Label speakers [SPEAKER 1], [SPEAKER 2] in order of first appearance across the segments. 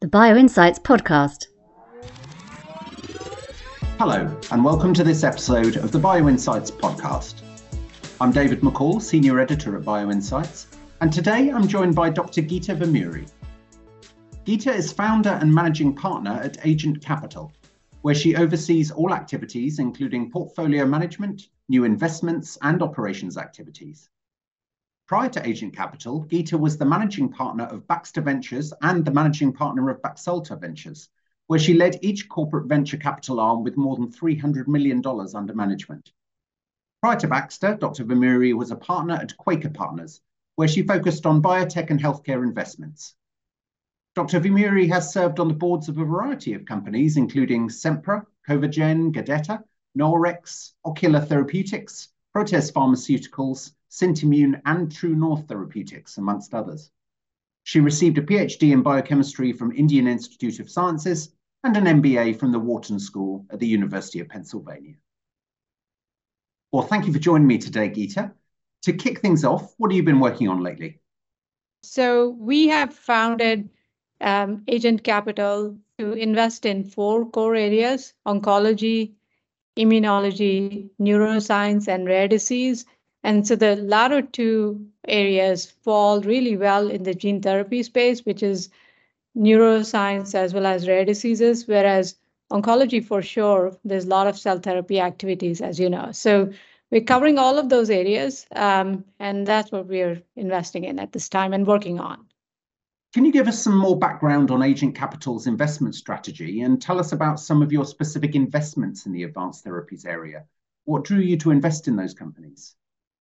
[SPEAKER 1] The BioInsights podcast.
[SPEAKER 2] Hello, and welcome to this episode of the BioInsights podcast. I'm David McCall, Senior Editor at BioInsights, and today I'm joined by Dr. Geeta Vemuri. Geeta is founder and managing partner at Agent Capital, where she oversees all activities, including portfolio management, new investments, and operations activities. Prior to Agent Capital, Geeta was the managing partner of Baxter Ventures and the managing partner of Baxalta Ventures, where she led each corporate venture capital arm with more than $300 million under management. Prior to Baxter, Dr. Vemuri was a partner at Quaker Partners, where she focused on biotech and healthcare investments. Dr. Vemuri has served on the boards of a variety of companies, including Sempra, Covagen, Gadeta, Norex, Ocular Therapeutix, Proteus Pharmaceuticals, Syntimmune, and True North Therapeutics, amongst others. She received a PhD in biochemistry from Indian Institute of Sciences and an MBA from the Wharton School at the University of Pennsylvania. Well, thank you for joining me today, Geeta. To kick things off, what have you been working on lately?
[SPEAKER 3] So we have founded um, Agent Capital to invest in four core areas, oncology, immunology, neuroscience, and rare disease. And so the latter two areas fall really well in the gene therapy space, which is neuroscience as well as rare diseases, whereas oncology for sure, there's a lot of cell therapy activities, as you know. So we're covering all of those areas, um, and that's what we're investing in at this time and working on.
[SPEAKER 2] Can you give us some more background on Agent Capital's investment strategy and tell us about some of your specific investments in the advanced therapies area? What drew you to invest in those companies?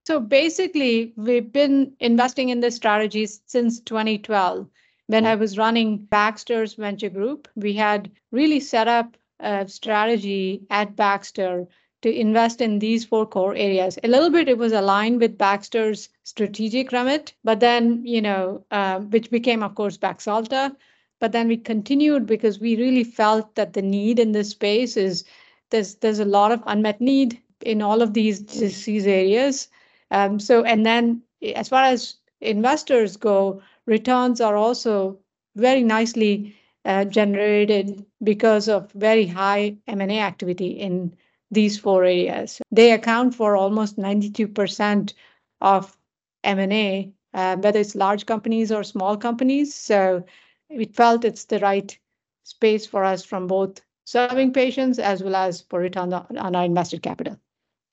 [SPEAKER 3] So basically, we've been investing in this strategy since 2012. When I was running Baxter's venture group, we had really set up a strategy at Baxter to invest in these four core areas. A little bit it was aligned with Baxter's strategic remit, but then, you know, uh, which became, of course, Baxalta. But then we continued because we really felt that the need in this space is there's there's a lot of unmet need in all of these disease areas um, so, and then as far as investors go, returns are also very nicely uh, generated because of very high M&A activity in these four areas. They account for almost 92% of M&A, uh, whether it's large companies or small companies. So we felt it's the right space for us from both serving patients as well as for return on, on our invested capital.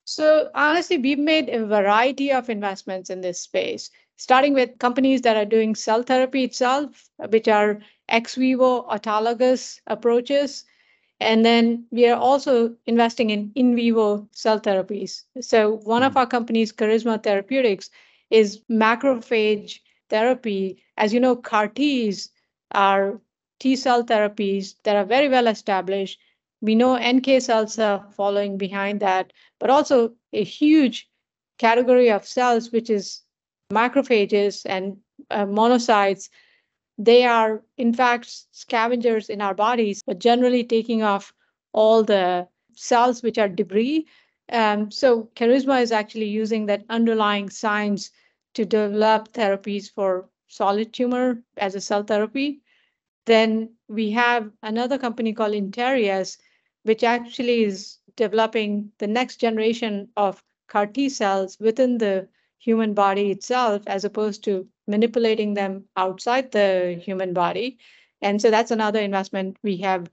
[SPEAKER 3] So honestly, we've made a variety of investments in this space, starting with companies that are doing cell therapy itself, which are ex vivo autologous approaches. And then we are also investing in in vivo cell therapies. So one of hmm. our companies, Carisma Therapeutics, is macrophage therapy. As you know, CAR Ts are T cell therapies that are very well established we know NK cells are following behind that, but also a huge category of cells, which is macrophages and uh, monocytes. They are, in fact, scavengers in our bodies, but generally taking off all the cells which are debris. Um, so Carisma is actually using that underlying science to develop therapies for solid tumor as a cell therapy. Then we have another company called Interius, which actually is developing the next generation of CAR T cells within the human body itself, as opposed to manipulating them outside the human body. And so that's another investment we have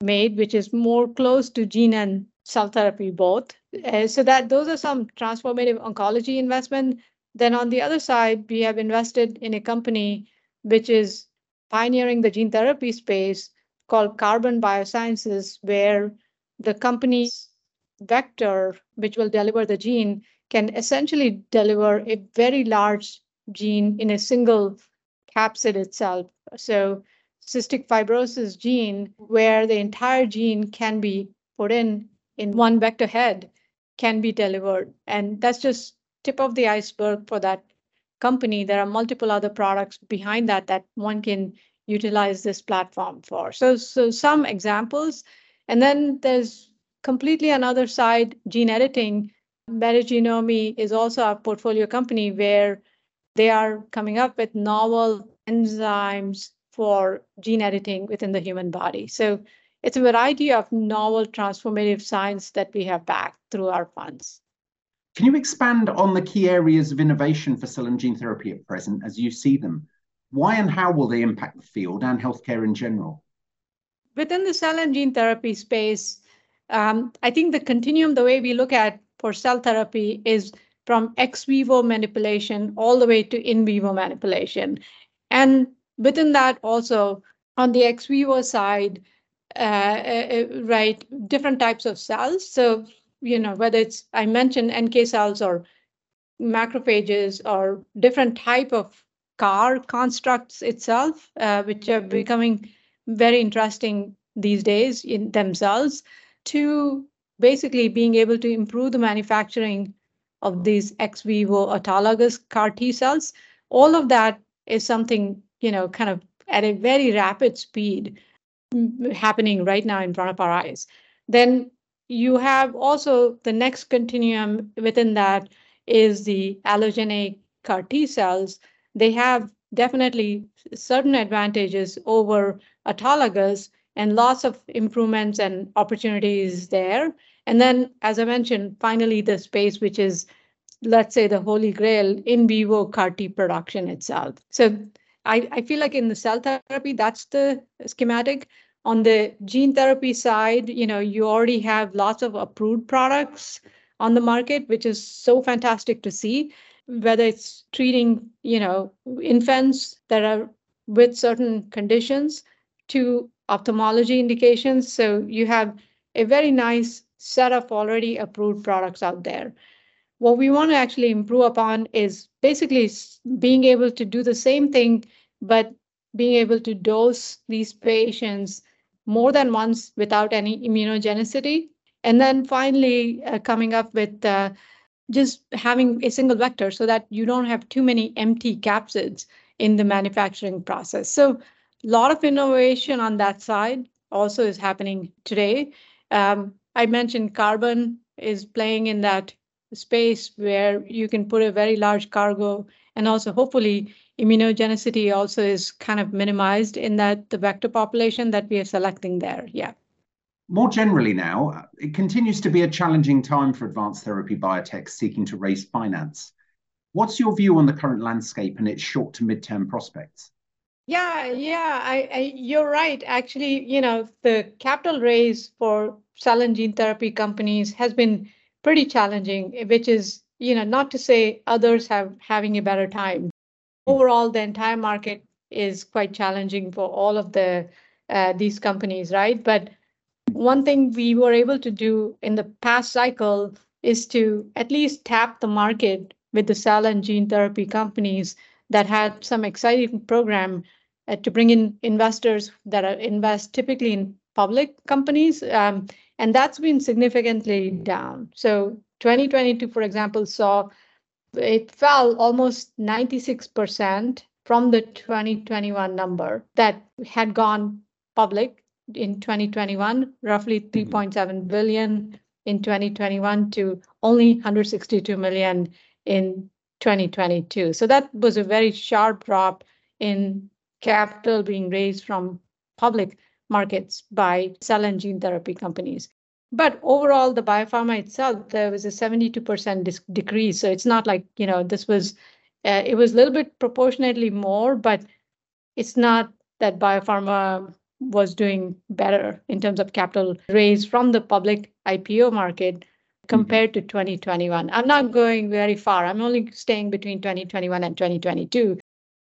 [SPEAKER 3] made, which is more close to gene and cell therapy both. Uh, so that those are some transformative oncology investment. Then on the other side, we have invested in a company which is pioneering the gene therapy space called Carbon Biosciences, where the company's vector, which will deliver the gene, can essentially deliver a very large gene in a single capsid itself. So, cystic fibrosis gene, where the entire gene can be put in in one vector head. can be delivered. And that's just tip of the iceberg for that company. There are multiple other products behind that that one can utilize this platform for. So, so some examples. And then there's completely another side, gene editing. Metagenomi is also a portfolio company where they are coming up with novel enzymes for gene editing within the human body. So it's a variety of novel transformative science that we have backed through our funds.
[SPEAKER 2] Can you expand on the key areas of innovation for cell and gene therapy at present as you see them? Why and how will they impact the field and healthcare in general?
[SPEAKER 3] Within the cell and gene therapy space, um, I think the continuum, the way we look at for cell therapy is from ex vivo manipulation all the way to in vivo manipulation. And within that, also on the ex vivo side, uh, uh, uh, right, different types of cells. So, you know, whether it's, I mentioned NK cells or macrophages or different type of CAR constructs itself, uh, which are becoming very interesting these days in themselves, to basically being able to improve the manufacturing of these ex vivo autologous CAR T cells. All of that is something, you know, kind of at a very rapid speed mm, happening right now in front of our eyes. Then you have also the next continuum within that is the allogeneic CAR T cells. They have definitely certain advantages over autologous and lots of improvements and opportunities there. And then, as I mentioned, finally, the space, which is, let's say, the holy grail in vivo CAR T production itself. So I, I feel like in the cell therapy, that's the schematic. On the gene therapy side, you know, you already have lots of approved products on the market, which is so fantastic to see. Whether it's treating, you know, infants that are with certain conditions to ophthalmology indications. So you have a very nice set of already approved products out there. What we want to actually improve upon is basically being able to do the same thing, but being able to dose these patients more than once without any immunogenicity. And then finally, uh, coming up with uh, just having a single vector so that you don't have too many empty capsids in the manufacturing process. So lot of innovation on that side also is happening today. Um, I mentioned carbon is playing in that space where you can put a very large cargo and also hopefully immunogenicity also is kind of minimized in that the vector population that we are selecting there. Yeah.
[SPEAKER 2] More generally now, it continues to be a challenging time for advanced therapy biotechs seeking to raise finance. What's your view on the current landscape and its short to mid-term prospects?
[SPEAKER 3] Yeah, yeah, I, I, you're right. Actually, you know, the capital raise for cell and gene therapy companies has been pretty challenging, which is, you know, not to say others have having a better time, overall, the entire market is quite challenging for all of the uh, these companies, right? But one thing we were able to do in the past cycle is to at least tap the market with the cell and gene therapy companies that had some exciting program uh, to bring in investors that are invest typically in public companies, um, and that's been significantly down. So 2022, for example, saw it fell almost 96% from the 2021 number that had gone public in 2021, roughly mm-hmm. 3.7 billion in 2021 to only 162 million in 2022. So that was a very sharp drop in capital being raised from public markets by cell and gene therapy companies. But overall, the biopharma itself, there was a 72% dis- decrease. So it's not like, you know, this was, uh, it was a little bit proportionately more, but it's not that biopharma was doing better in terms of capital raised from the public IPO market mm-hmm. compared mm-hmm. to 2021. I'm not going very far. I'm only staying between 2021 and 2022.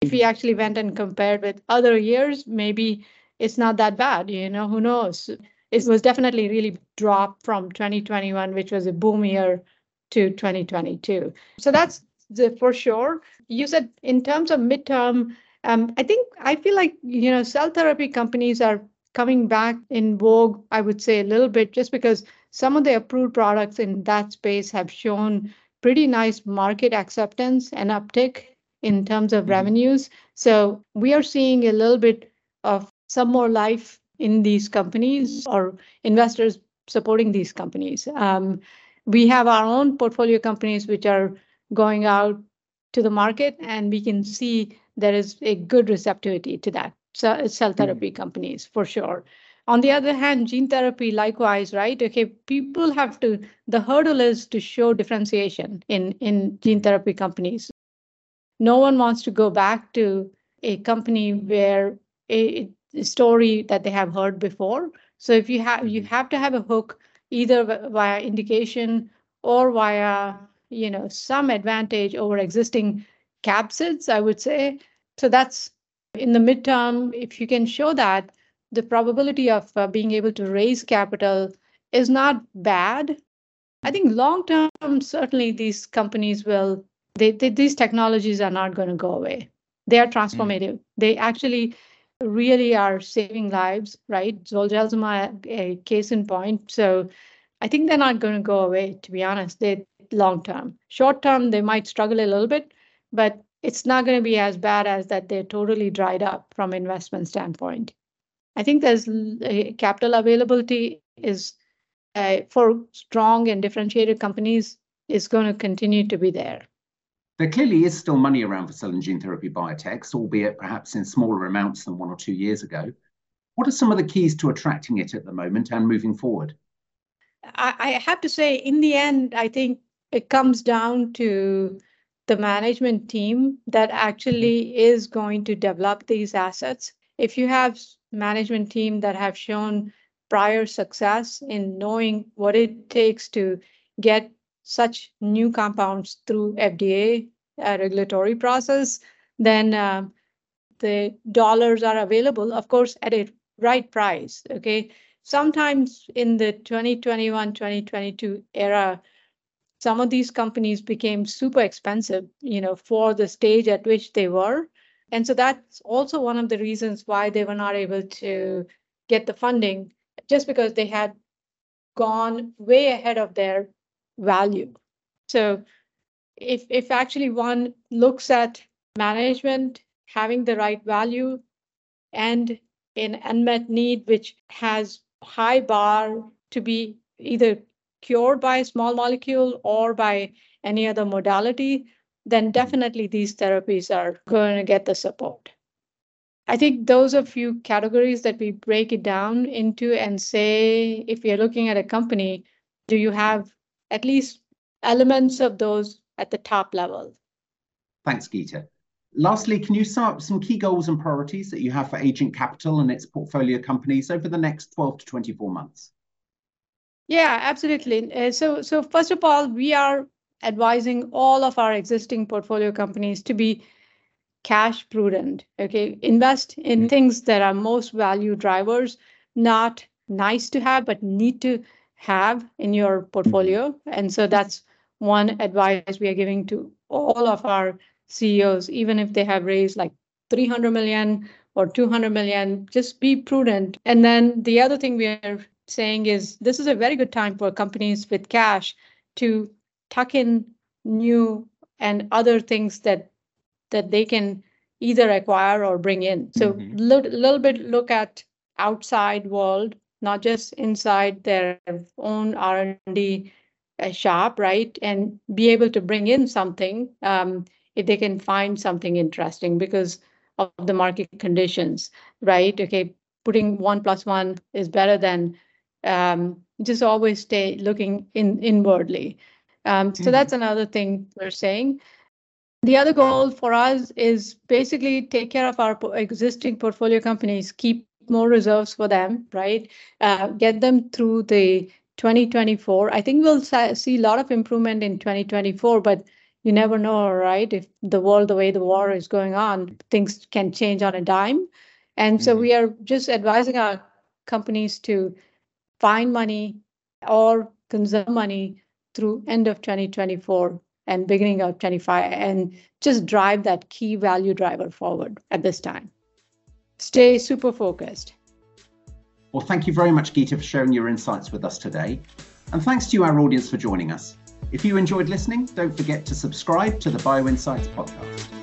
[SPEAKER 3] If we actually went and compared with other years, maybe it's not that bad. You know, who knows? it was definitely really dropped from 2021, which was a boom year, to 2022. So that's the, for sure. You said in terms of midterm, um, I think I feel like you know cell therapy companies are coming back in vogue. I would say a little bit just because some of the approved products in that space have shown pretty nice market acceptance and uptick in terms of mm-hmm. revenues. So we are seeing a little bit of some more life in these companies or investors supporting these companies. Um, we have our own portfolio companies which are going out to the market, and we can see there is a good receptivity to that. So cell therapy mm-hmm. companies for sure. On the other hand, gene therapy, likewise, right? Okay, people have to, the hurdle is to show differentiation in, in gene therapy companies. No one wants to go back to a company where a, a story that they have heard before. So if you have, you mm-hmm. have to have a hook either via indication or via, you know, some advantage over existing capsids, I would say. So that's in the midterm, if you can show that, the probability of uh, being able to raise capital is not bad. I think long term, certainly these companies will, they, they, these technologies are not going to go away. They are transformative. Mm. They actually really are saving lives, right? Zolgensma, a case in point. So I think they're not going to go away, to be honest. They long term. Short term, they might struggle a little bit, but it's not going to be as bad as that they're totally dried up from investment standpoint. I think there's uh, capital availability is uh, for strong and differentiated companies is going to continue to be there.
[SPEAKER 2] There clearly is still money around for cell and gene therapy biotechs, albeit perhaps in smaller amounts than one or two years ago. What are some of the keys to attracting it at the moment and moving forward?
[SPEAKER 3] I, have to say, in the end, I think it comes down to the management team that actually is going to develop these assets. If you have management team that have shown prior success in knowing what it takes to get such new compounds through FDA uh, regulatory process, then uh, the dollars are available, of course, at a right price. Okay. Sometimes in the 2021 2022 era, some of these companies became super expensive, you know, for the stage at which they were. And so that's also one of the reasons why they were not able to get the funding, just because they had gone way ahead of their value. So if if actually one looks at management having the right value and an unmet need which has high bar to be either cured by a small molecule or by any other modality, then definitely these therapies are going to get the support. I think those are few categories that we break it down into and say if you're looking at a company, do you have at least elements of those at the top level?
[SPEAKER 2] Thanks, Geeta. Lastly, can you sum up some key goals and priorities that you have for Agent Capital and its portfolio companies over the next 12 to 24 months?
[SPEAKER 3] Yeah, absolutely. Uh, so, so first of all, we are advising all of our existing portfolio companies to be cash prudent. Okay, invest in mm-hmm. things that are most value drivers, not nice to have, but need to have in your portfolio. And so that's one advice we are giving to all of our CEOs, even if they have raised like 300 million or 200 million, just be prudent. And then the other thing we are saying is this is a very good time for companies with cash to tuck in new and other things that that they can either acquire or bring in. So a mm-hmm. little, little bit look at outside world, not just inside their own R&D uh, shop, right? And be able to bring in something um, if they can find something interesting because of the market conditions, right? Okay, putting one plus one is better than um, just always stay looking in inwardly. Um, so mm-hmm. that's another thing we're saying. The other goal for us is basically take care of our existing portfolio companies, keep more reserves for them, right? Uh, get them through the 2024. I think we'll see a lot of improvement in 2024, but you never know, right? If the world, the way the war is going on, things can change on a dime. And so mm-hmm. we are just advising our companies to find money or conserve money through end of 2024 and beginning of 25 and just drive that key value driver forward at this time. Stay super focused.
[SPEAKER 2] Well, thank you very much, Geeta, for sharing your insights with us today. And thanks to you, our audience, for joining us. If you enjoyed listening, don't forget to subscribe to the BioInsights podcast.